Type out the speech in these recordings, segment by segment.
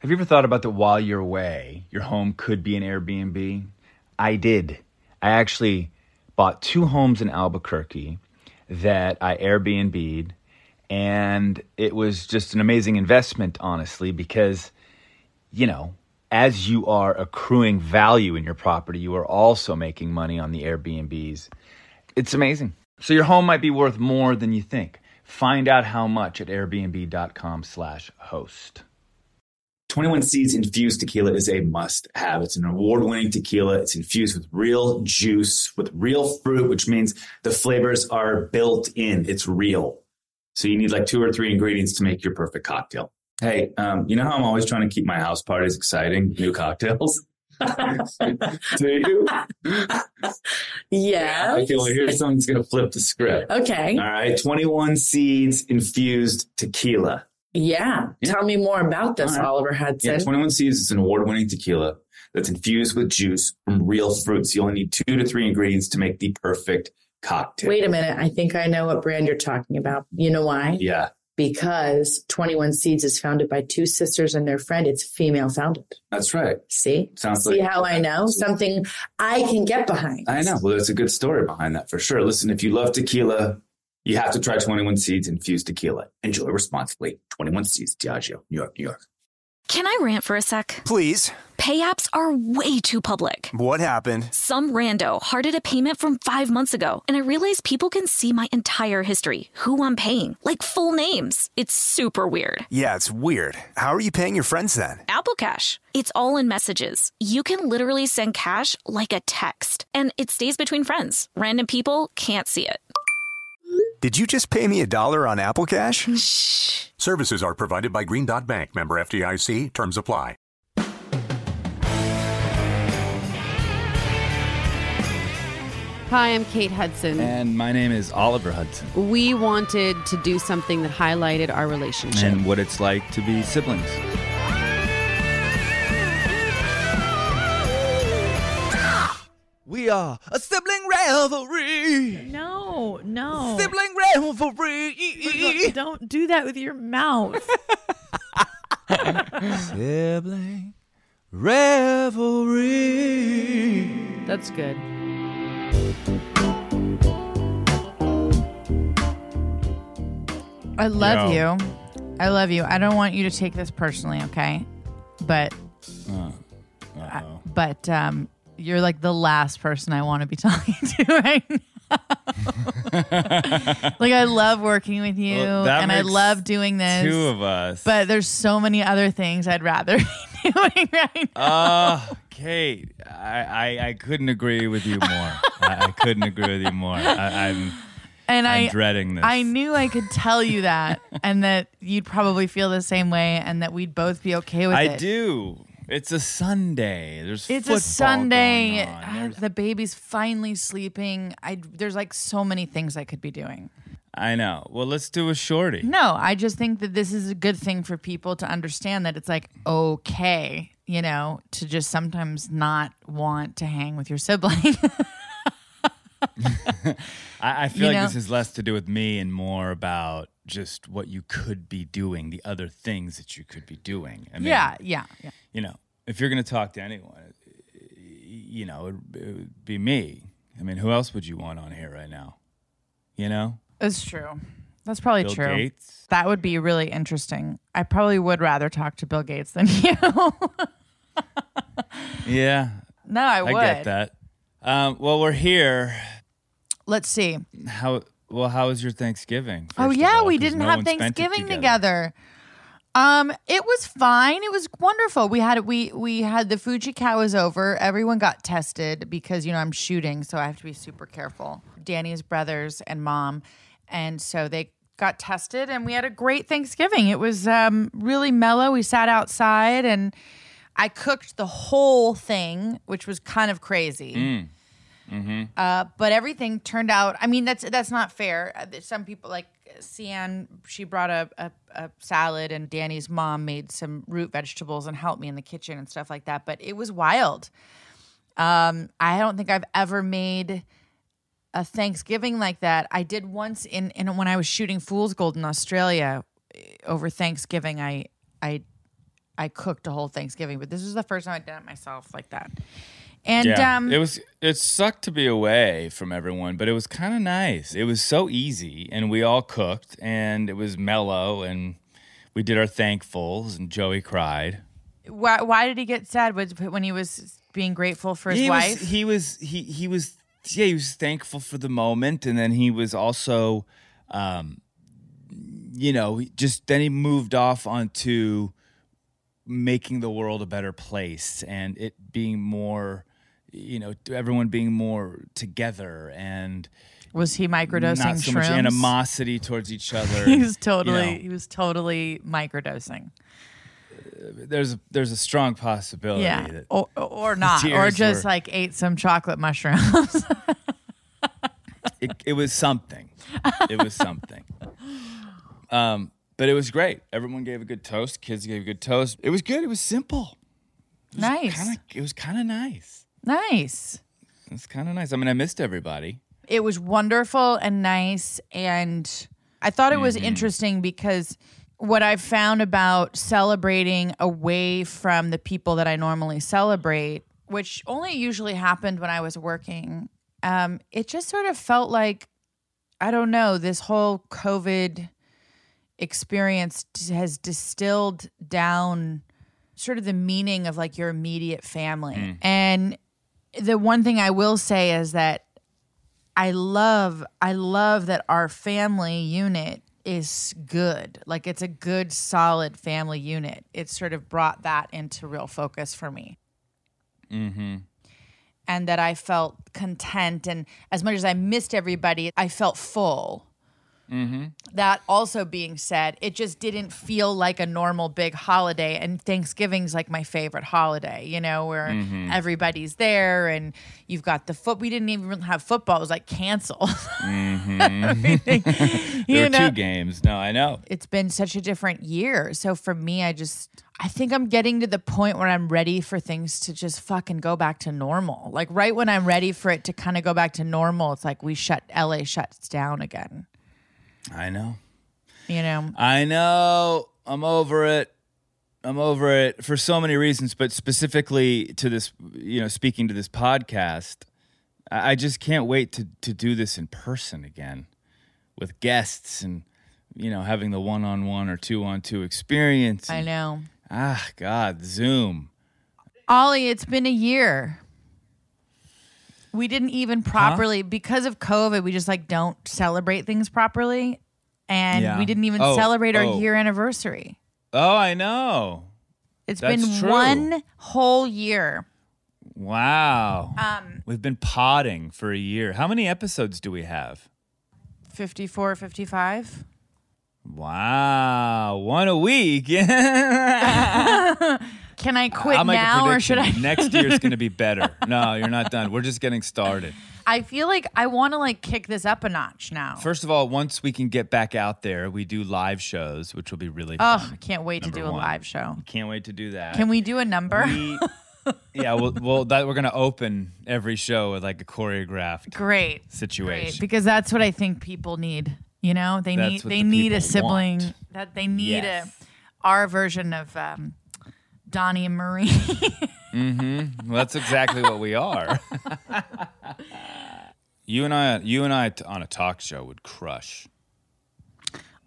Have you ever thought about that while you're away, your home could be an Airbnb? I did. I actually bought two homes in Albuquerque that I Airbnb'd, and it was just an amazing investment, honestly, because, you know, as you are accruing value in your property, you are also making money on the Airbnbs. It's amazing. So your home might be worth more than you think. Find out how much at airbnb.com/host. 21 Seeds infused tequila is a must have. It's an award winning tequila. It's infused with real juice, with real fruit, which means the flavors are built in. It's real. So you need like two or three ingredients to make your perfect cocktail. Hey, um, you know how I'm always trying to keep my house parties exciting? New cocktails. Do you? Yeah. Okay, like here's someone's going to flip the script. Okay. All right. 21 Seeds infused tequila. Yeah. Yeah. Tell me more about this, right. Oliver Hudson. Yeah, 21 Seeds is an award winning tequila that's infused with juice from real fruits. You only need two to three ingredients to make the perfect cocktail. Wait a minute. I think I know what brand you're talking about. You know why? Yeah, Because 21 Seeds is founded by two sisters and their friend. It's female founded. that's right. See? Sounds See like how I know? Something I can get behind. I know. Well, there's a good story behind that for sure. Listen, if you love tequila, you have to try 21 Seeds infused tequila. Enjoy responsibly. 21 Seeds, Diageo, New York, New York. Can I rant for a sec? Please. Pay apps are way too public. What happened? Some rando hearted a payment from five months ago, and I realized people can see my entire history, who I'm paying, like full names. It's super weird. Yeah, it's weird. How are you paying your friends then? Apple Cash. It's all in messages. You can literally send cash like a text, and it stays between friends. Random people can't see it. Did you just pay me a dollar on Apple Cash? Shh. Services are provided by Green Dot Bank, member FDIC. Terms apply. Hi, I'm Kate Hudson. And my name is Oliver Hudson, we wanted to do something that highlighted our relationship. and what it's like to be siblings. We are a sibling rivalry. No, no. Sibling rivalry. Don't do that with your mouth. Sibling revelry. That's good. I love Yo. you. I love you. I don't want you to take this personally, okay? But I- but um you're like the last person I want to be talking to right now. like I love working with you Well, and I love doing this. Two of us. but there's so many other things I'd rather be doing right now. Oh, Kate, I, I, I couldn't agree with you more. I, I couldn't agree with you more. I, I'm And I'm I dreading this. I knew I could tell you that and that you'd probably feel the same way and that we'd both be okay with I it. I do. It's a Sunday. There's It's a Sunday. going on. Ah, The baby's finally sleeping. I there's like so many things I could be doing. I know. Well, let's do a shorty. No, I just think that this is a good thing for people to understand that it's like okay, you know, to just sometimes not want to hang with your sibling. I, I feel You like know? this is less to do with me and more about just what you could be doing, the other things that you could be doing. I mean, yeah, yeah, yeah. you know, if you're going to talk to anyone, you know, it, it would be me. I mean, who else would you want on here right now? You know, It's true. That's probably true. Bill true. Gates. That would be really interesting. I probably would rather talk to Bill Gates than you. Yeah, no, I would. I, get that. Um, well, we're here. Let's see. How well? How was your Thanksgiving? Oh yeah, all? we didn't no have one spent it Thanksgiving together. Um, it was fine. It was wonderful. We had we we had the Fuji cat was over. Everyone got tested because you know I'm shooting, so I have to be super careful. Danny's brothers and mom, and so they got tested, and we had a great Thanksgiving. It was um really mellow. We sat outside, and I cooked the whole thing, which was kind of crazy. Uh, but everything turned out. I mean, that's that's not fair. Uh, Some people like Cian, she brought a, a, a salad, and Danny's mom made some root vegetables and helped me in the kitchen and stuff like that. But it was wild. Um, I don't think I've ever made a Thanksgiving like that. I did once in, in when I was shooting Fool's Gold in Australia eh, over Thanksgiving. I I I cooked a whole Thanksgiving, but this was the first time I'd done it myself like that. And yeah, um, it was it sucked to be away from everyone, but it was kind of nice. It was so easy, and we all cooked, and it was mellow, and we did our thankfuls, and Joey cried. why, why did he get sad Was when he was being grateful for his he wife? Was, he was he he was yeah he was thankful for the moment, and then he was also, um, you know, just then he moved off onto making the world a better place and it being more, you know, everyone being more together and was he microdosing not so shrooms? much animosity towards each other. he was totally you know. he was totally microdosing. there's a, there's a strong possibility Yeah, that or, or not, or just were- like ate some chocolate mushrooms. it, it was something. It was something. Um, but it was great. Everyone gave a good toast. Kids gave a good toast. It was good. It was simple. nice, Kinda, it was kind of nice. Nice. It's kind of nice. I mean, I missed everybody. It was wonderful and nice, and I thought it was Mm-hmm. interesting because what I've found about celebrating away from the people that I normally celebrate, which only usually happened when I was working, um, it just sort of felt like I don't know this whole COVID experience has distilled down sort of the meaning of like your immediate family. And the one thing I will say is that I love I love that our family unit is good. Like it's a good solid family unit. It sort of brought that into real focus for me. Mm-hmm. And that I felt content and as much as I missed everybody, I felt full. Mm-hmm. That also being said, it just didn't feel like a normal big holiday. And Thanksgiving's like my favorite holiday, you know, where mm-hmm. everybody's there and you've got the foot. We didn't even have football; it was like canceled. Meaning, mm-hmm. There were know, two games. No, I know. it's been such a different year. So for me, I just I think I'm getting to the point where I'm ready for things to just fucking go back to normal. Like right when I'm ready for it to kind of go back to normal, it's like we shut LA shuts down again. I know. You know, I know. I'm over it. I'm over it for so many reasons, but specifically to this, you know, speaking to this podcast, I just can't wait to to do this in person again with guests and you know having the one on one or two on two experience. I know. Ah, God, Zoom. Ollie, it's been a year. We didn't even properly because of COVID. We just like don't celebrate things properly, and Yeah. we didn't even Oh, celebrate our oh. year anniversary. Oh, I know. It's That's been true. one whole year. Wow. Um, We've been potting for a year. How many episodes do we have? 54, 55. Wow, one a week. Can I quit I'll make now a or should I? Next year's going to be better. No, you're not done. We're just getting started. I feel like I want to like kick this up a notch now. First of all, once we can get back out there, we do live shows, which will be really fun. oh, I can't wait to Number do a live show. Can't wait to do that. Can we do a number? We- yeah, well, well, that we're going to open every show with like a choreographed Great. situation. Great, because that's what I think people need. You know, they That's need they the need a sibling. want. That they need Yes. a our version of um, Donnie and Marie. Mm-hmm. Well, that's exactly what we are. you and I, you and I on a talk show would crush.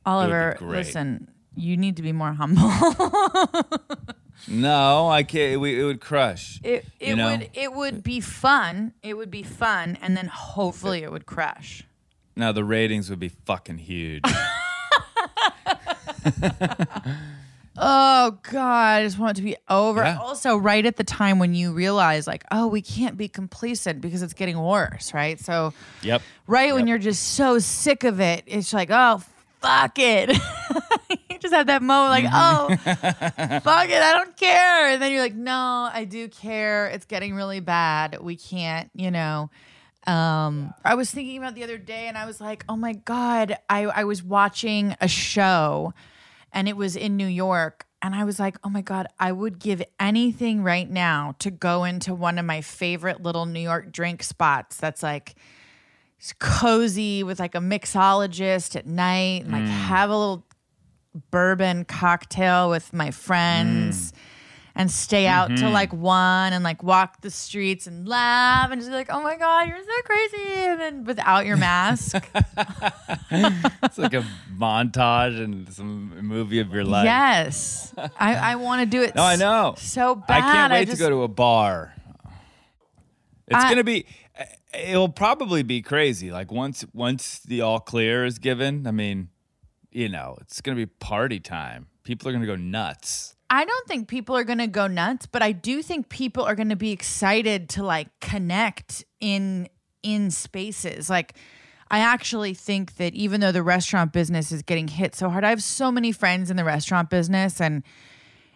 Oliver, great. listen, you need to be more humble. No, I can't. We, it would crush. it it You know? would it would be fun. It would be fun, and then hopefully it would crash. Now the ratings would be fucking huge. Oh God, I just want it to be over. Yeah. Also, right at the time when you realize, like, oh, we can't be complacent because it's getting worse, right? So, yep. right when you're just so sick of it, it's like, oh, fuck it. you just have that moment, like, oh, fuck it, I don't care. And then you're like, no, I do care. It's getting really bad. We can't, you know. Um, I was thinking about the other day, and I was like, oh my god, I I was watching a show, and it was in New York. And I was like, oh my God, I would give anything right now to go into one of my favorite little New York drink spots that's like it's cozy with like a mixologist at night and like mm. have a little bourbon cocktail with my friends mm. And stay out till mm-hmm. like one and like walk the streets and laugh and just be like, oh my God, you're so crazy. And then without your mask. It's like a montage and some movie of your life. yes. I, I want to do it No, I know. so bad. I can't wait just- to go to a bar. It's I- gonna be. It'll probably be crazy. Like once once the all clear is given, I mean, you know, it's gonna be party time. People are gonna go nuts. I don't think people are going to go nuts, but I do think people are going to be excited to like connect in in spaces. Like I actually think that even though the restaurant business is getting hit so hard, I have so many friends in the restaurant business and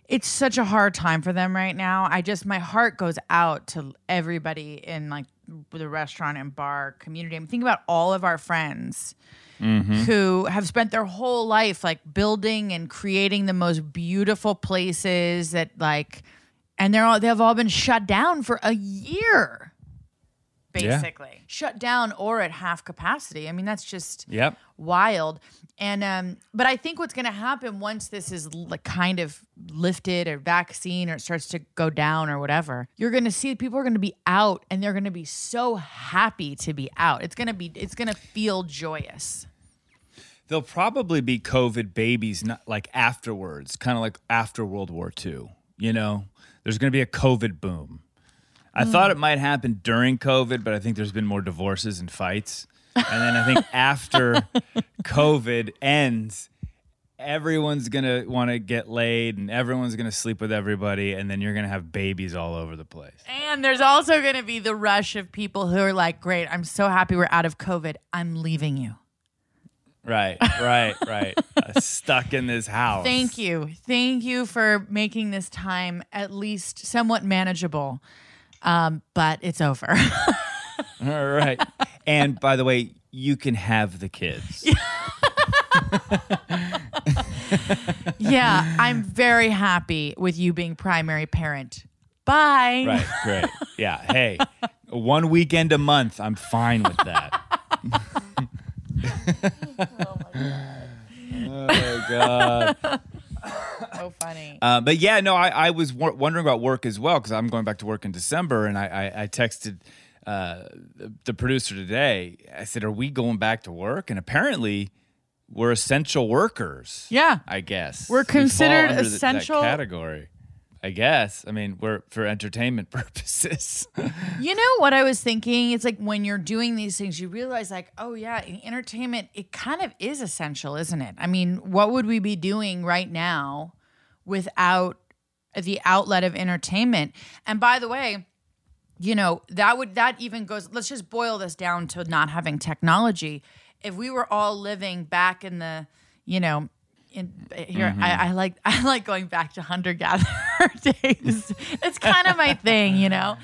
it's such a hard time for them right now. I just my heart goes out to everybody in like the restaurant and bar community. I'm thinking about all of our friends Mm-hmm. who have spent their whole life like building and creating the most beautiful places that like and they're all they've all been shut down for a year Yeah. basically shut down or at half capacity i mean that's just Yep. wild and um but i think what's going to happen once this is like kind of lifted or vaccine or it starts to go down or whatever you're going to see people are going to be out and they're going to be so happy to be out it's going to be it's going to feel joyous There'll probably be COVID babies, not like afterwards, kind of like after World War II. You know, there's going to be a COVID boom. I thought it might happen during COVID, but I think there's been more divorces and fights. And then I think after COVID ends, everyone's going to want to get laid and everyone's going to sleep with everybody. And then you're going to have babies all over the place. and there's also going to be the rush of people who are like great i'm so happy we're out of covid i'm leaving you Right, right, right. Uh, stuck in this house. Thank you. Thank you for making this time at least somewhat manageable. Um, but it's over. All right. And by the way, you can have the kids. yeah, I'm very happy with you being primary parent. Bye. Right, great. Yeah. Hey, one weekend a month, I'm fine with that. oh my god. Oh my God. So funny. Uh, but yeah, no, I, I was w- wondering about work as well because I'm going back to work in December, and I, I, I texted uh, the, the producer today. I said, "Are we going back to work?" And apparently, we're essential workers. Yeah. I guess We're We considered that essential- category. I guess. I mean, we're for entertainment purposes. You know what I was thinking? It's like when you're doing these things, you realize, like, oh, yeah, entertainment, it kind of is essential, isn't it? I mean, what would we be doing right now without the outlet of entertainment? And by the way, you know, that would, that even goes, let's just boil this down to not having technology. If we were all living back in the, you know, in, here I, I like I like going back to hunter gatherer days. It's kind of my thing, you know.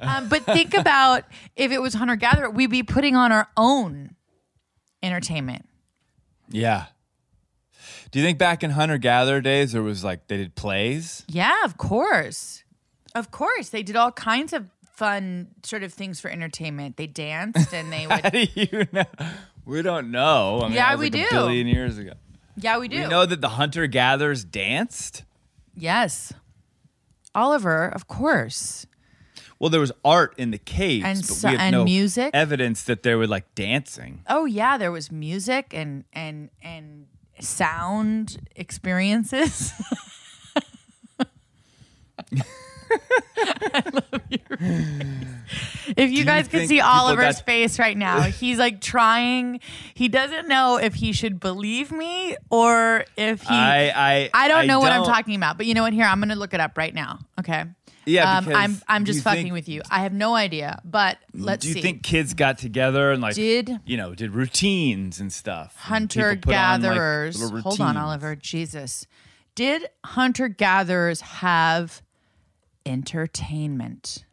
Um, but think about if it was hunter gatherer, we'd be putting on our own entertainment. yeah. Do you think back in hunter gatherer days there was like they did plays? Yeah, of course, of course. They did all kinds of fun sort of things for entertainment. They danced and they How do you know? We don't know. I mean, Yeah, we like do. A billion years ago. yeah, we do. We know that the hunter gatherers danced. yes, Oliver, of course. Well, there was art in the caves, And but so- we have and no music? evidence that they were like dancing. Oh yeah, there was music and and and sound experiences. I love your face. If you you guys could see Oliver's got- face right now, he's like trying. He doesn't know if he should believe me or if he. I I I don't know what I'm don't- talking about, but you know what? Here, I'm going to look it up right now. Okay. Yeah, um, I'm I'm just fucking think- with you. I have no idea, but let's Do you see. think kids got together and like Did- you know did routines and stuff? hunter people put on, like, gatherers. Hold on. Oliver. Jesus. Did hunter gatherers have entertainment?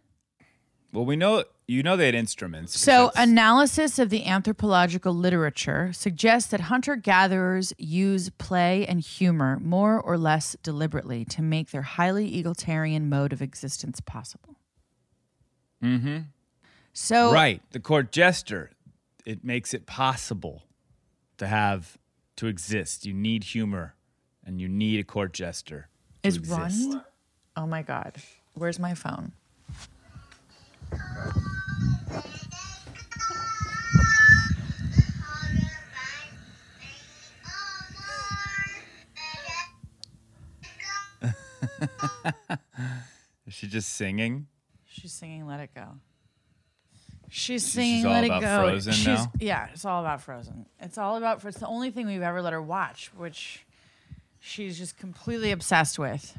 Well, we know you know they had instruments. So, analysis of the anthropological literature suggests that hunter gatherers use play and humor more or less deliberately to make their highly egalitarian mode of existence possible. Mm-hmm. So, right, the court jester, it makes it possible to have to exist. You need humor and you need a court jester. Is exist. run? Oh my god. Where's my phone? Is she just singing? She's singing "Let It Go." She's she's singing all "Let It about Go." Frozen she's, now? Yeah, it's all about Frozen. It's all about. It's the only thing we've ever let her watch, which she's just completely obsessed with.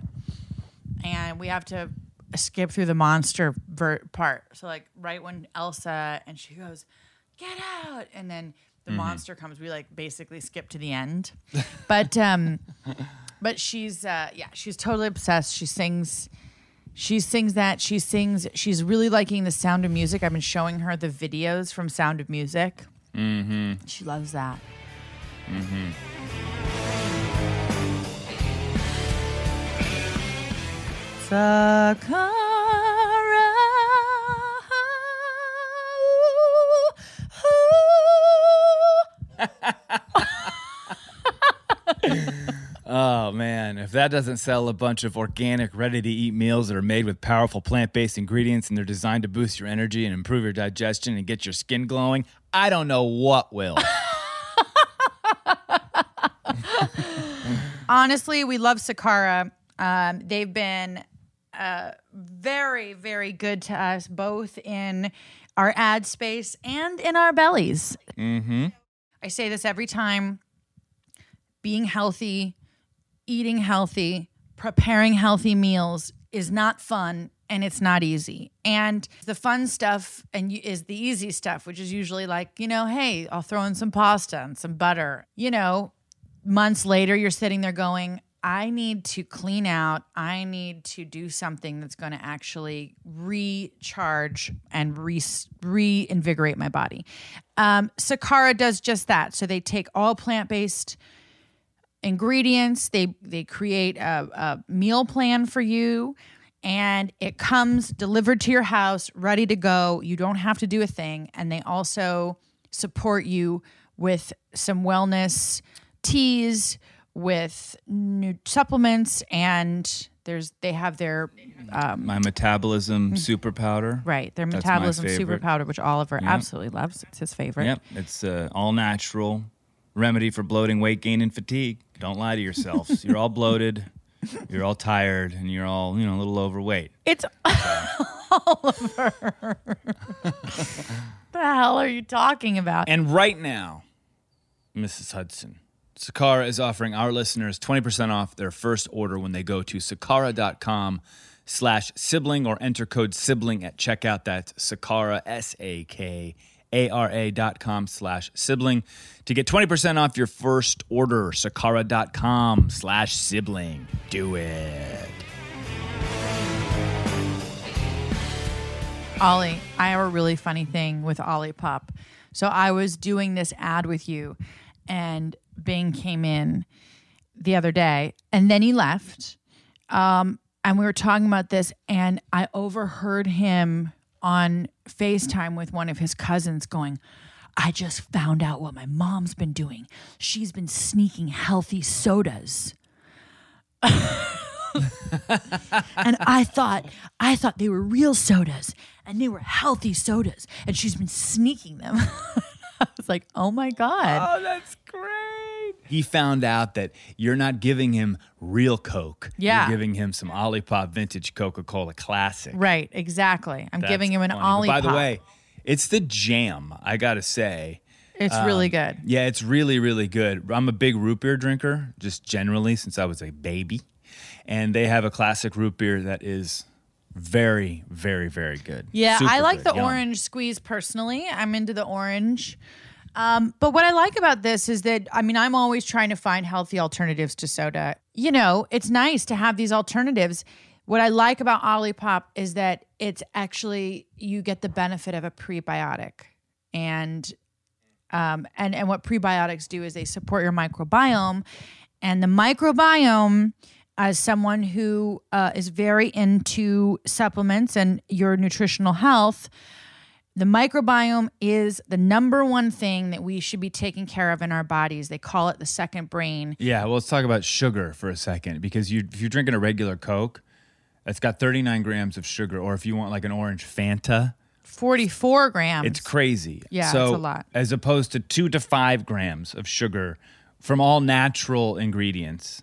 And we have to skip through the monster ver- part. So, like, right when Elsa and she goes, "Get out!" and then the Mm-hmm. monster comes, we like basically skip to the end. But um, but she's uh, yeah, she's totally obsessed. She sings. She sings that. She sings. She's really liking the Sound of Music. I've been showing her the videos from Sound of Music. Mm-hmm. She loves that. Mm-hmm. Oh man, if that doesn't sell a bunch of organic, ready to eat meals that are made with powerful plant based ingredients and they're designed to boost your energy and improve your digestion and get your skin glowing, I don't know what will. honestly, we love Sakara. Um, they've been uh, very, very good to us, both in our ad space and in our bellies. mm-hmm. I say this every time being healthy, eating healthy, preparing healthy meals is not fun and it's not easy. And the fun stuff and is the easy stuff, which is usually like, you know, hey, I'll throw in some pasta and some butter. You know, months later, you're sitting there going, I need to clean out. I need to do something that's going to actually recharge and re- reinvigorate my body. Um, Sakara does just that. So they take all plant based ingredients. They they create a, a meal plan for you, and it comes delivered to your house, ready to go. You don't have to do a thing, and they also support you with some wellness teas, with new supplements, and there's they have their My metabolism super powder. right their That's metabolism super powder, which Oliver absolutely loves. It's his favorite. Yep, it's uh, all natural remedy for bloating, weight gain, and fatigue. Don't lie to yourselves. you're all bloated, you're all tired, and you're all you know a little overweight. It's Oliver. the hell are you talking about? And right now, Mrs. Hudson, Sakara is offering our listeners 20% off their first order when they go to sakara.com slash sibling or enter code sibling at checkout. That's Sakara, S-A-K-A-R-A dot com slash sibling to get 20% off your first order. Sakara.com slash sibling. Do it. Ollie, I have a really funny thing with Olipop. So I was doing this ad with you, and Bing came in the other day, and then he left. Um, and we were talking about this, and I overheard him on FaceTime with one of his cousins going, I just found out what my mom's been doing. She's been sneaking healthy sodas. and I thought I thought they were real sodas and they were healthy sodas and she's been sneaking them. I was like, "Oh my god." Oh, that's great. He found out that you're not giving him real Coke. Yeah. You're giving him some Olipop vintage Coca Cola classic. Right, exactly. I'm That's giving him an funny. But By the way, it's the jam, I got to say. it's really um, good. Yeah, it's really, really good. I'm a big root beer drinker, just generally, since I was a baby. And they have a classic root beer that is very, very, very good. Yeah, Super I like good. the Yum. orange squeeze personally. I'm into the orange. Um, but what I like about this is that, I mean, I'm always trying to find healthy alternatives to soda. You know, it's nice to have these alternatives. What I like about Olipop is that it's actually, you get the benefit of a prebiotic. And um, and and what prebiotics do is they support your microbiome, and the microbiome, as someone who uh, is very into supplements and your nutritional health, the microbiome is the number one thing that we should be taking care of in our bodies. They call it the second brain. Yeah, well, let's talk about sugar for a second because you if you're drinking a regular Coke, it's got 39 grams of sugar, or if you want like an orange Fanta, 44 grams. it's crazy. Yeah, so it's a lot. As opposed to two to five grams of sugar from all natural ingredients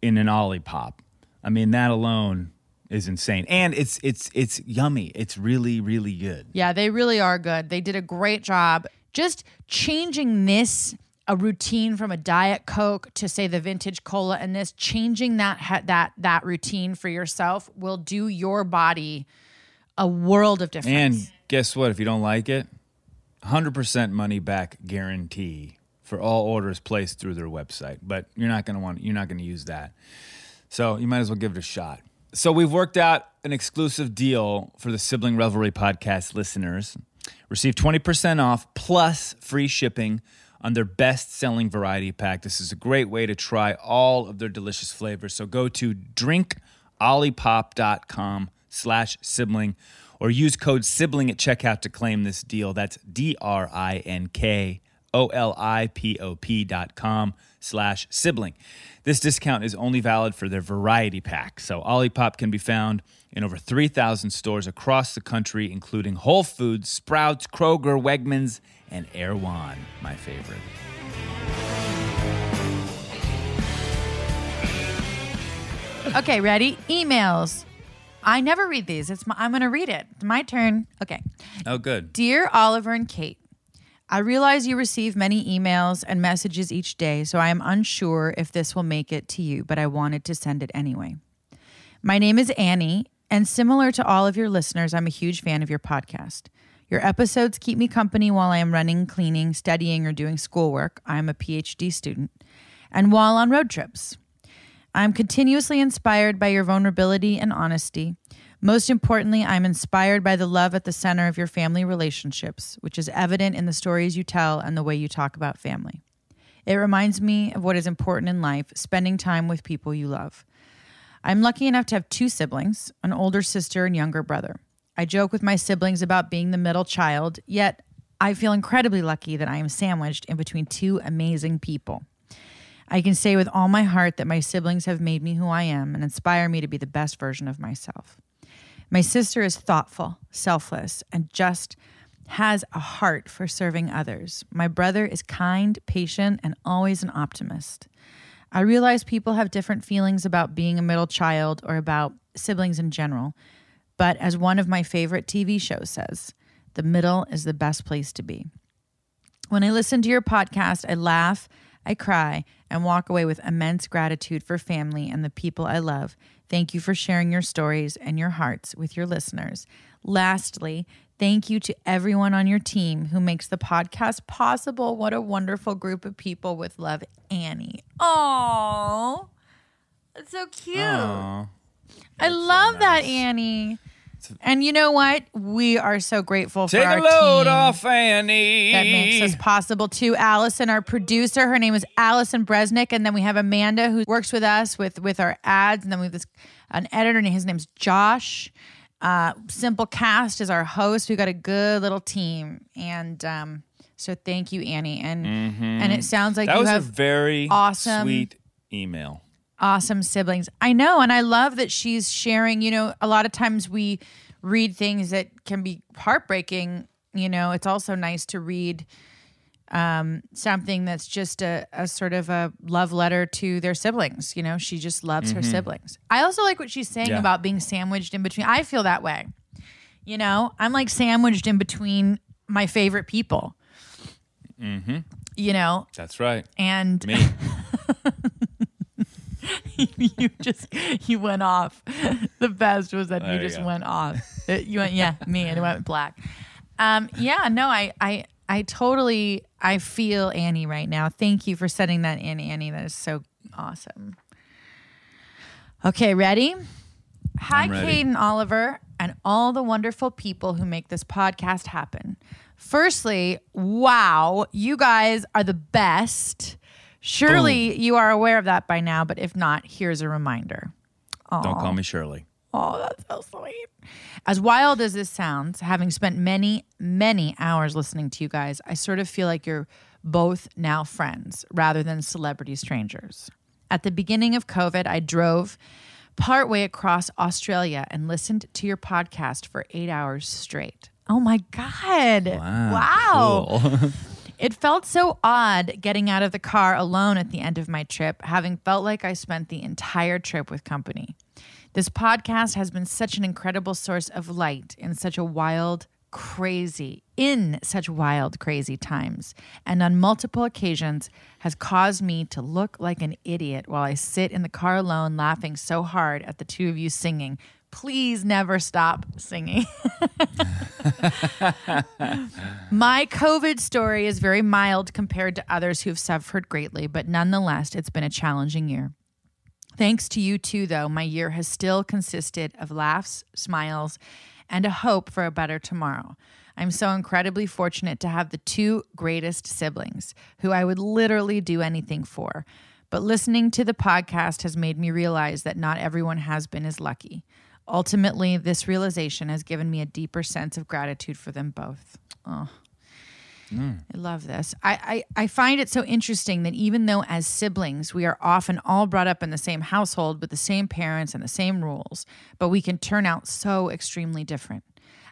in an Olipop. I mean, that alone is insane, and it's it's it's yummy. It's really really good. Yeah, they really are good. They did a great job just changing this a routine from a diet coke to say the vintage cola and this changing that that that routine for yourself will do your body a world of difference. And guess what? If you don't like it, 100% money back guarantee for all orders placed through their website. But you're not going to want you're not going to use that. So, you might as well give it a shot. So, we've worked out an exclusive deal for the Sibling Revelry podcast listeners. Receive 20% off plus free shipping on their best-selling variety pack. This is a great way to try all of their delicious flavors. So go to drinkolipop.com slash sibling or use code sibling at checkout to claim this deal. That's D-R-I-N-K O-L-I-P-O-P dot com slash sibling. This discount is only valid for their variety pack. So Olipop can be found in over 3,000 stores across the country, including Whole Foods, Sprouts, Kroger, Wegmans, and Erewhon, my favorite. okay, ready? Emails. I never read these. It's my, I'm going to read it. It's my turn. Okay. Oh, good. Dear Oliver and Kate, I realize you receive many emails and messages each day, so I am unsure if this will make it to you, but I wanted to send it anyway. My name is Annie, and similar to all of your listeners, I'm a huge fan of your podcast. Your episodes keep me company while I am running, cleaning, studying, or doing schoolwork. I'm a PhD student, and while on road trips. I'm continuously inspired by your vulnerability and honesty. Most importantly, I'm inspired by the love at the center of your family relationships, which is evident in the stories you tell and the way you talk about family. It reminds me of what is important in life spending time with people you love. I'm lucky enough to have two siblings, an older sister and younger brother. I joke with my siblings about being the middle child, yet I feel incredibly lucky that I am sandwiched in between two amazing people. I can say with all my heart that my siblings have made me who I am and inspire me to be the best version of myself. My sister is thoughtful, selfless, and just has a heart for serving others. My brother is kind, patient, and always an optimist. I realize people have different feelings about being a middle child or about siblings in general, but as one of my favorite TV shows says, the middle is the best place to be. When I listen to your podcast, I laugh, I cry, and walk away with immense gratitude for family and the people I love. Thank you for sharing your stories and your hearts with your listeners. Lastly, thank you to everyone on your team who makes the podcast possible. What a wonderful group of people with love, Annie. Oh, that's so cute. Aw. I love that, Annie. And you know what? We are so grateful Take for our a load team off Annie. that makes us possible too. Allison, our producer, her name is Allison Bresnick, and then we have Amanda who works with us with with our ads, and then we have this an editor, and his name's Josh. Uh, Simplecast is our host. We've got a good little team, and um, so thank you, Annie. And and it sounds like Mm-hmm. That you was a have very awesome- sweet email. Awesome siblings. I know, and I love that she's sharing. You know, a lot of times we read things that can be heartbreaking. You know, it's also nice to read um, something that's just a, a sort of a love letter to their siblings. You know, she just loves her siblings. I also like what she's saying Yeah. about being sandwiched in between. I feel that way. You know, I'm like sandwiched in between my favorite people. Mm-hmm. You know, That's right. and Me. you just you went off. The best was that There you just went off. It- you went yeah, me and it went black. Um yeah, no, I I I totally I feel Annie right now. Thank you for sending that in, Annie. That is so awesome. Okay, ready? Hi, and Oliver, and all the wonderful people who make this podcast happen. Firstly, wow, you guys are the best. Surely you are aware of that by now, but if not, here's a reminder. Don't call me Shirley. Oh, that's so sweet. As wild as this sounds, having spent many, many hours listening to you guys, I sort of feel like you're both now friends rather than celebrity strangers. At the beginning of COVID, I drove partway across Australia and listened to your podcast for eight hours straight. Oh my God. Wow. It felt so odd getting out of the car alone at the end of my trip, having felt like I spent the entire trip with company. This podcast has been such an incredible source of light in such a wild, crazy, in such wild, crazy times, and on multiple occasions has caused me to look like an idiot while I sit in the car alone laughing so hard at the two of you singing. Please never stop singing. My COVID story is very mild compared to others who have suffered greatly, but nonetheless, it's been a challenging year. Thanks to you too, though, my year has still consisted of laughs, smiles, and a hope for a better tomorrow. I'm so incredibly fortunate to have the two greatest siblings who I would literally do anything for. But listening to the podcast has made me realize that not everyone has been as lucky. Ultimately, this realization has given me a deeper sense of gratitude for them both. Oh. I love this. I, I, I find it so interesting that even though as siblings we are often all brought up in the same household with the same parents and the same rules, but we can turn out so extremely different.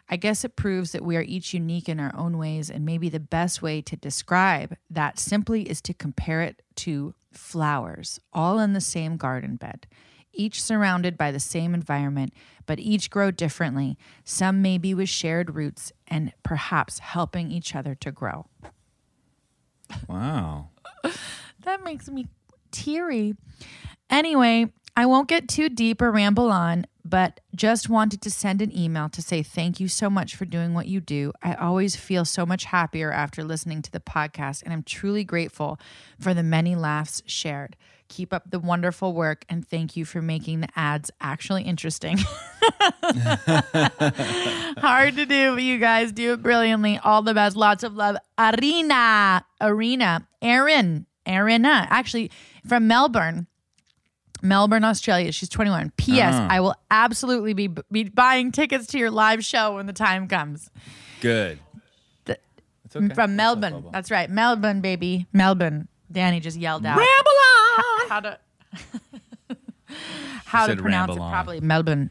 I guess it proves that we are each unique in our own ways, and maybe the best way to describe that simply is to compare it to flowers, all in the same garden bed, each surrounded by the same environment, but each grow differently, some maybe with shared roots and perhaps helping each other to grow. Wow. That makes me teary. Anyway, I won't get too deep or ramble on, but just wanted to send an email to say thank you so much for doing what you do. I always feel so much happier after listening to the podcast, and I'm truly grateful for the many laughs shared. Keep up the wonderful work, and thank you for making the ads actually interesting. Hard to do, but you guys do it brilliantly. All the best. Lots of love. Arena. Arena. Erin. Arina. Actually, from Melbourne. Melbourne, Australia. She's 21. P.S. Uh-huh. I will absolutely be, be buying tickets to your live show when the time comes. Good. The- okay. From Melbourne. Bobo? That's right. Melbourne, baby. Melbourne. Danny just yelled out. Ramble. How to how to pronounce it on. properly. Melbourne.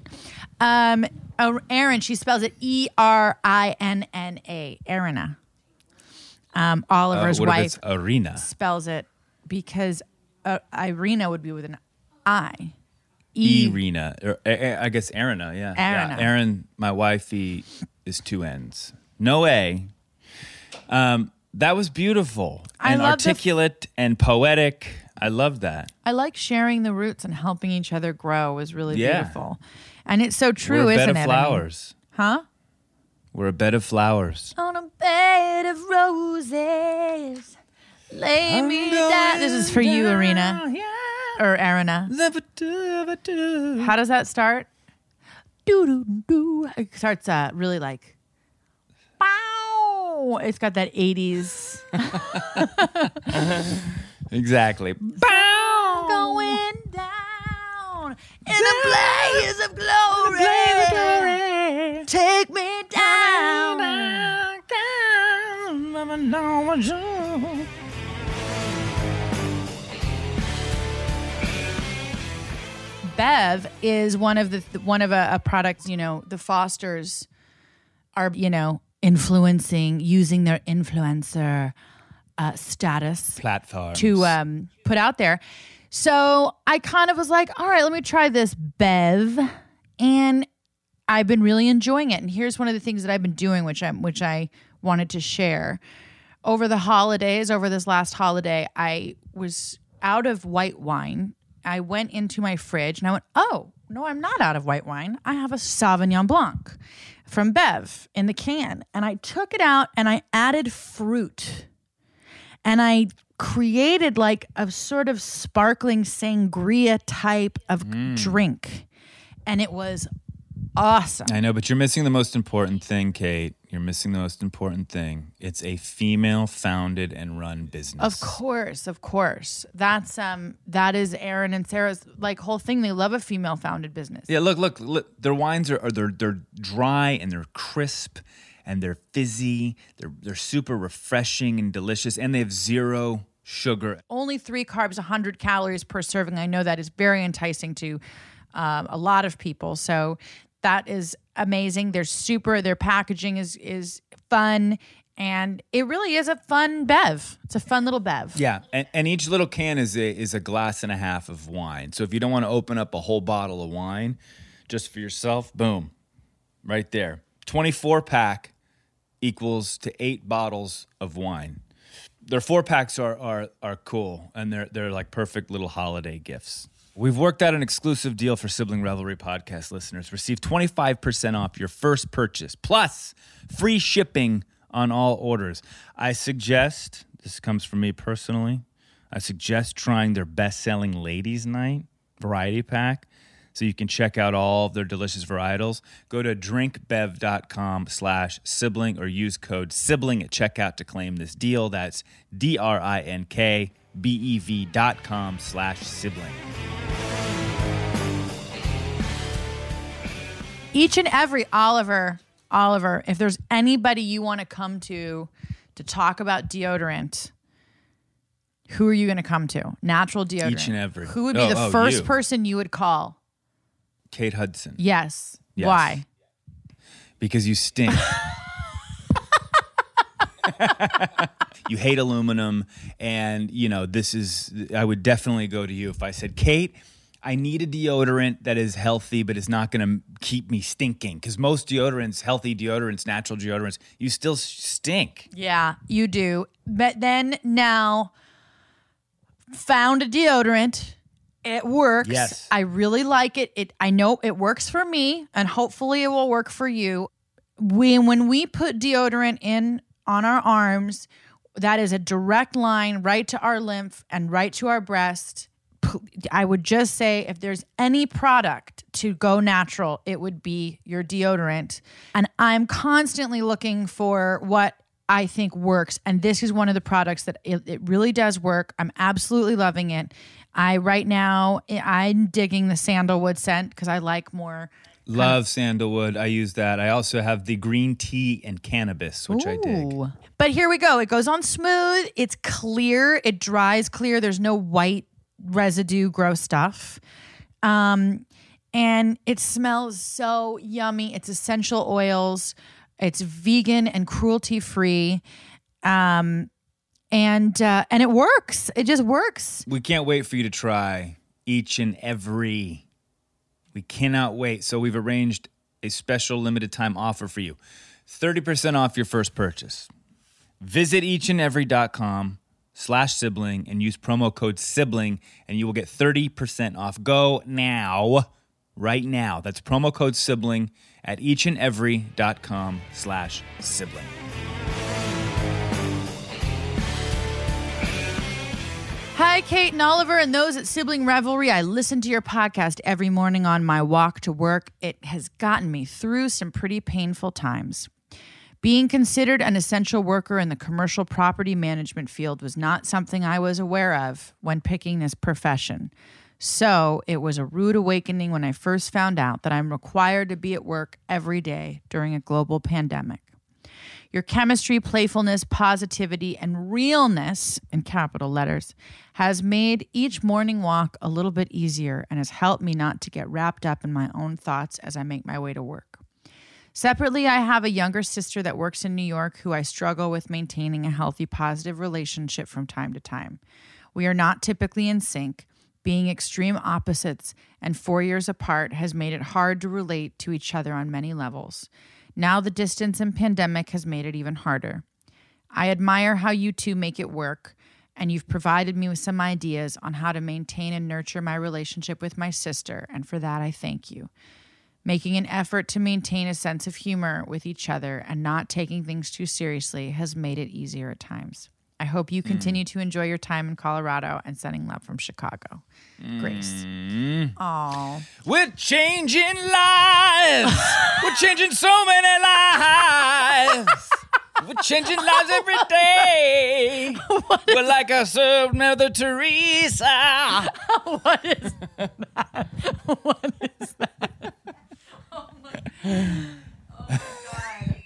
Um, uh, Erin, she spells it E R I N N A. Erina. Um, Uh, Oliver's if wife arena? spells it because uh, Irina would be with an I. E. Irina. Or, uh, uh, I guess Arina, yeah. Arina. Yeah, Erinn, my wifey, is two N's. No A. Um, that was beautiful and the f- articulate and poetic. I love that. I like sharing the roots and helping each other grow is really Yeah. beautiful. And it's so true, We're a isn't bed it? of I mean- flowers. huh? We're a bed of flowers. on a bed of roses. Lay me down. This is for you, Arena. Yeah. Or Arina. How does that start? Doo doo doo. It starts uh, really like. Bow. It's got that 80s Exactly. going down in a blaze of glory. Take me down. Bev is one of the one of a, a product. You know, the Fosters are you know influencing using their influencer uh, status platform to um, put out there. So I kind of was like, all right, let me try this Bev, and I've been really enjoying it. And here's one of the things that I've been doing, which I which I wanted to share over the holidays. Over this last holiday, I was out of white wine. I went into my fridge and I went, oh no, I'm not out of white wine. I have a Sauvignon Blanc from Bev in the can, and I took it out and I added fruit and I created like a sort of sparkling sangria type of drink. And it was awesome. I know, but you're missing the most important thing, Kate. You're missing the most important thing. It's a female founded and run business. Of course, of course. That's um that is Erin and Sara's like whole thing. They love a female founded business. Yeah, look, look, look their wines are, are they're they're dry and they're crisp and they're fizzy. They're they're super refreshing and delicious and they have zero sugar. Only three carbs, 100 calories per serving. I know that is very enticing to um, a lot of people. So that is amazing. They're super. Their packaging is is fun, and it really is a fun bev. It's a fun little bev. Yeah, and, and each little can is a is a glass and a half of wine. So if you don't want to open up a whole bottle of wine just for yourself, boom, right there. 24 pack equals to 8 bottles of wine. Their four packs are are are cool and they're they're like perfect little holiday gifts. We've worked out an exclusive deal for Sibling Revelry podcast listeners. Receive 25% off your first purchase plus free shipping on all orders. I suggest, this comes from me personally, I suggest trying their best-selling ladies night variety pack so you can check out all of their delicious varietals. Go to drinkbev.com slash sibling or use code sibling at checkout to claim this deal. That's D-R-I-N-K-B-E-V dot com slash sibling. Each and every Oliver, Oliver, if there's anybody you want to come to to talk about deodorant, who are you going to come to? Natural deodorant. Each and every. Who would be Oh, the oh, first you. person you would call? Kate Hudson. Yes. Yes. Why? Because you stink. you hate aluminum and you know this is i would definitely go to you if i said kate i need a deodorant that is healthy but it's not going to keep me stinking because most deodorants healthy deodorants natural deodorants you still stink Yeah, you do. But then now found a deodorant. It works. Yes. I really like it. It I know it works for me and hopefully it will work for you. We when we put deodorant in on our arms, that is a direct line right to our lymph and right to our breast. I would just say if there's any product to go natural, it would be your deodorant. And I'm constantly looking for what I think works. And this is one of the products that it, it really does work. I'm absolutely loving it. I right now I'm digging the sandalwood scent because I like more. love sandalwood i use that i also have the green tea and cannabis which i dig But here we go. It goes on smooth. It's clear. It dries clear. There's no white residue, gross stuff. Um, and it smells so yummy. It's essential oils. It's vegan and cruelty free. Um, and uh, and it works. It just works. we can't wait for you to try each and every. We cannot wait. So we've arranged a special limited time offer for you. 30% off your first purchase. Visit eachandevery.com slash sibling and use promo code sibling and you will get 30% off. Go now, right now. That's promo code sibling at eachandevery.com slash sibling. Hi, Kate and Oliver, and those at Sibling Revelry. I listen to your podcast every morning on my walk to work. It has gotten me through some pretty painful times. Being considered an essential worker in the commercial property management field was not something I was aware of when picking this profession. So it was a rude awakening when I first found out that I'm required to be at work every day during a global pandemic. Your chemistry, playfulness, positivity, and realness in capital letters has made each morning walk a little bit easier and has helped me not to get wrapped up in my own thoughts as I make my way to work. Separately, I have a younger sister that works in New York who I struggle with maintaining a healthy, positive relationship from time to time. We are not typically in sync. Being extreme opposites and four years apart has made it hard to relate to each other on many levels. Now, the distance and pandemic has made it even harder. I admire how you two make it work, and you've provided me with some ideas on how to maintain and nurture my relationship with my sister, and for that I thank you. Making an effort to maintain a sense of humor with each other and not taking things too seriously has made it easier at times. I hope you mm. continue to enjoy your time in Colorado and sending love from Chicago. Grace. Oh. We're changing lives. We're changing so many lives. We're changing lives every day. We're like a served Mother Teresa. what is that? What is that? Oh my, oh my God.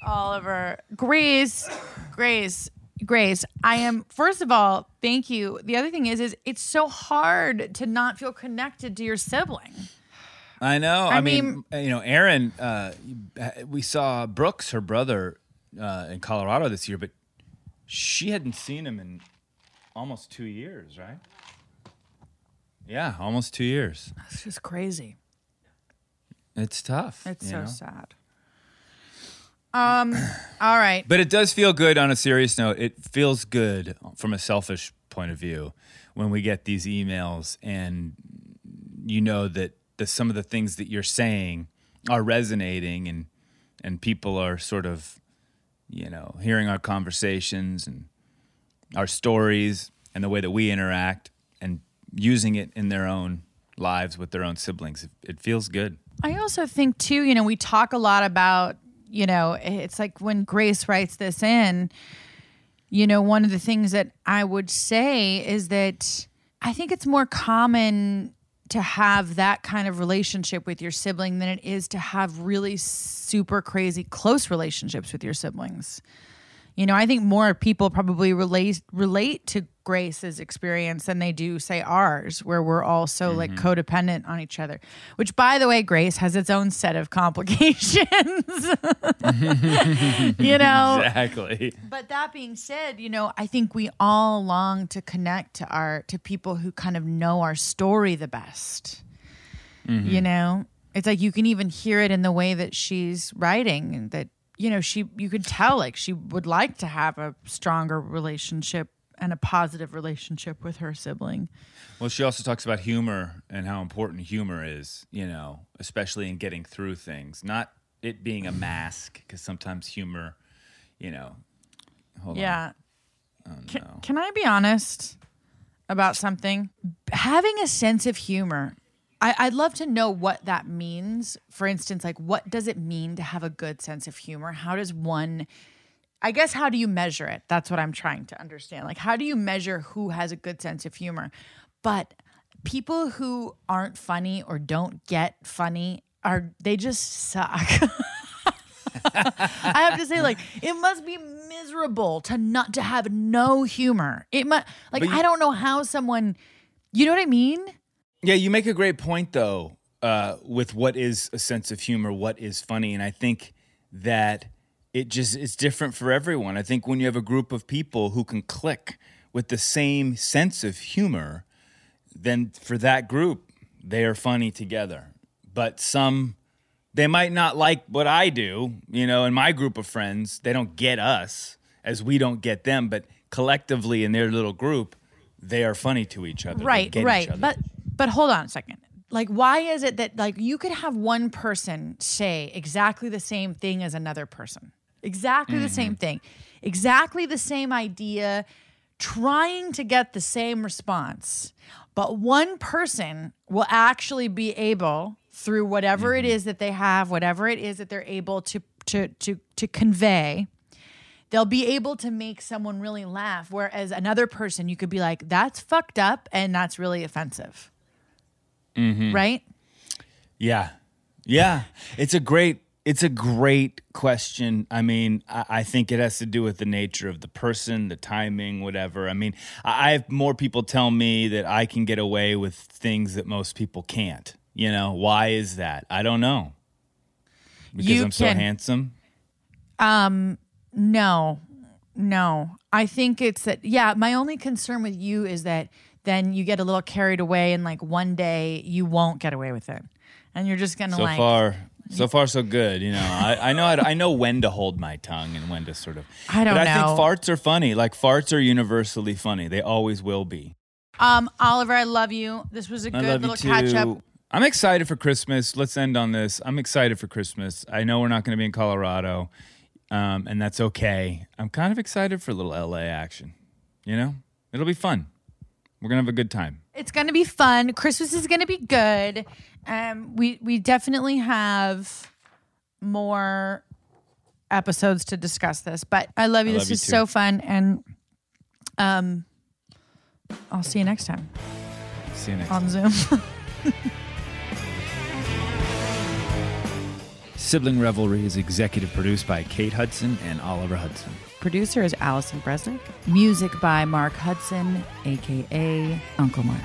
Oliver. Grace. Grace. Grace, I am first of all, thank you. The other thing is is it's so hard to not feel connected to your sibling. I know. I, I mean, you know, Erinn. Uh, we saw Brooks, her brother, uh, in Colorado this year, but she hadn't seen him in almost two years, right? Yeah, almost two years. That's just crazy. It's tough. It's so know? sad. Um, all right. But it does feel good on a serious note. It feels good from a selfish point of view when we get these emails and you know that the, some of the things that you're saying are resonating and and people are sort of you know hearing our conversations and our stories and the way that we interact and using it in their own lives with their own siblings. It, it feels good. I also think too, you know, we talk a lot about, you know, it's like when Grace writes this in, you know, one of the things that I would say is that I think it's more common to have that kind of relationship with your sibling than it is to have really super crazy close relationships with your siblings. You know, I think more people probably relate relate to Grace's experience than they do say ours, where we're all so like mm-hmm. codependent on each other. Which, by the way, Grace has its own set of complications. you know, Exactly. but that being said, you know, I think we all long to connect to our to people who kind of know our story the best. Mm-hmm. You know, it's like you can even hear it in the way that she's writing that you know, she you could tell like she would like to have a stronger relationship and a positive relationship with her sibling. Well, she also talks about humor and how important humor is, you know, especially in getting through things. Not it being a mask, because sometimes humor, you know. Hold on. Yeah. Oh, Can, can I be honest about something? Having a sense of humor, I, I'd love to know what that means. For instance, like what does it mean to have a good sense of humor? How does one, I guess, how do you measure it? That's what I'm trying to understand. Like, how do you measure who has a good sense of humor? But people who aren't funny or don't get funny are, they just suck. I have to say, like, it must be miserable to not to have no humor. It must like you- I don't know how someone you know what I mean? Yeah, you make a great point though, uh, with what is a sense of humor, what is funny, and I think that it just it's different for everyone. I think when you have a group of people who can click with the same sense of humor, then for that group, they are funny together. But some they might not like what I do, you know, in my group of friends, they don't get us as we don't get them, but collectively in their little group, they are funny to each other. They Right, each right. other. But but hold on a second. Like why is it that like you could have one person say exactly the same thing as another person? Exactly the Mm-hmm. same thing. Exactly the same idea trying to get the same response. But one person will actually be able through whatever it Mm-hmm. is that they have, whatever it is that they're able to to to to convey, they'll be able to make someone really laugh. Whereas another person, you could be like, that's fucked up and that's really offensive. Mm-hmm. Right? Yeah. Yeah. It's a great it's a great question. I mean, I, I think it has to do with the nature of the person, the timing, whatever. I mean, I, I have more people tell me that I can get away with things that most people can't. You know, why is that? I don't know. Because You I'm so handsome? Um, No, no. I think it's that, yeah, my only concern with you is that then you get a little carried away and like one day you won't get away with it. And you're just to So like, far, so far, so good. You know, I, I know to, I know when to hold my tongue and when to sort of. I don't know. I think farts are funny. Like farts are universally funny. They always will be. um, Oliver, I love you. This was a I good little catch up. I'm excited for Christmas. Let's end on this. I'm excited for Christmas. I know we're not going to be in Colorado, um, and that's okay. I'm kind of excited for a little LA action. You know, it'll be fun. We're gonna have a good time. It's going to be fun. Christmas is going to be good. Um, we we definitely have more episodes to discuss this, but I love you. I this love you is too. so fun, and um, I'll see you next time See you next. on Zoom. Sibling Revelry is executive produced by Kate Hudson and Oliver Hudson. Producer is Allison Bresnick. Music by Mark Hudson, aka Uncle Mark.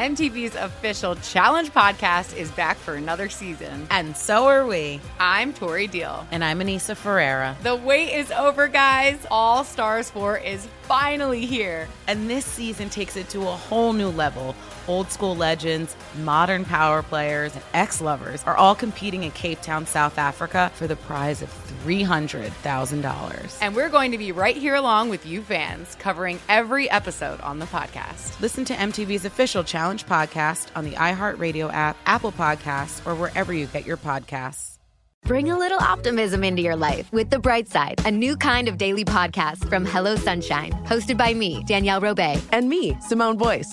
MTV's official Challenge podcast is back for another season. And so are we. I'm Tori Deal. And I'm Aneesa Ferreira. The wait is over, guys. All Stars 4 is finally here. And this season takes it to a whole new level. Old school legends, modern power players, and ex lovers are all competing in Cape Town, South Africa for the prize of $300,000. And we're going to be right here along with you fans, covering every episode on the podcast. Listen to MTV's official Challenge podcast on the iHeartRadio app, Apple Podcasts, or wherever you get your podcasts. Bring a little optimism into your life with The Bright Side, a new kind of daily podcast from Hello Sunshine, hosted by me, Danielle Robay. And me, Simone Boyce.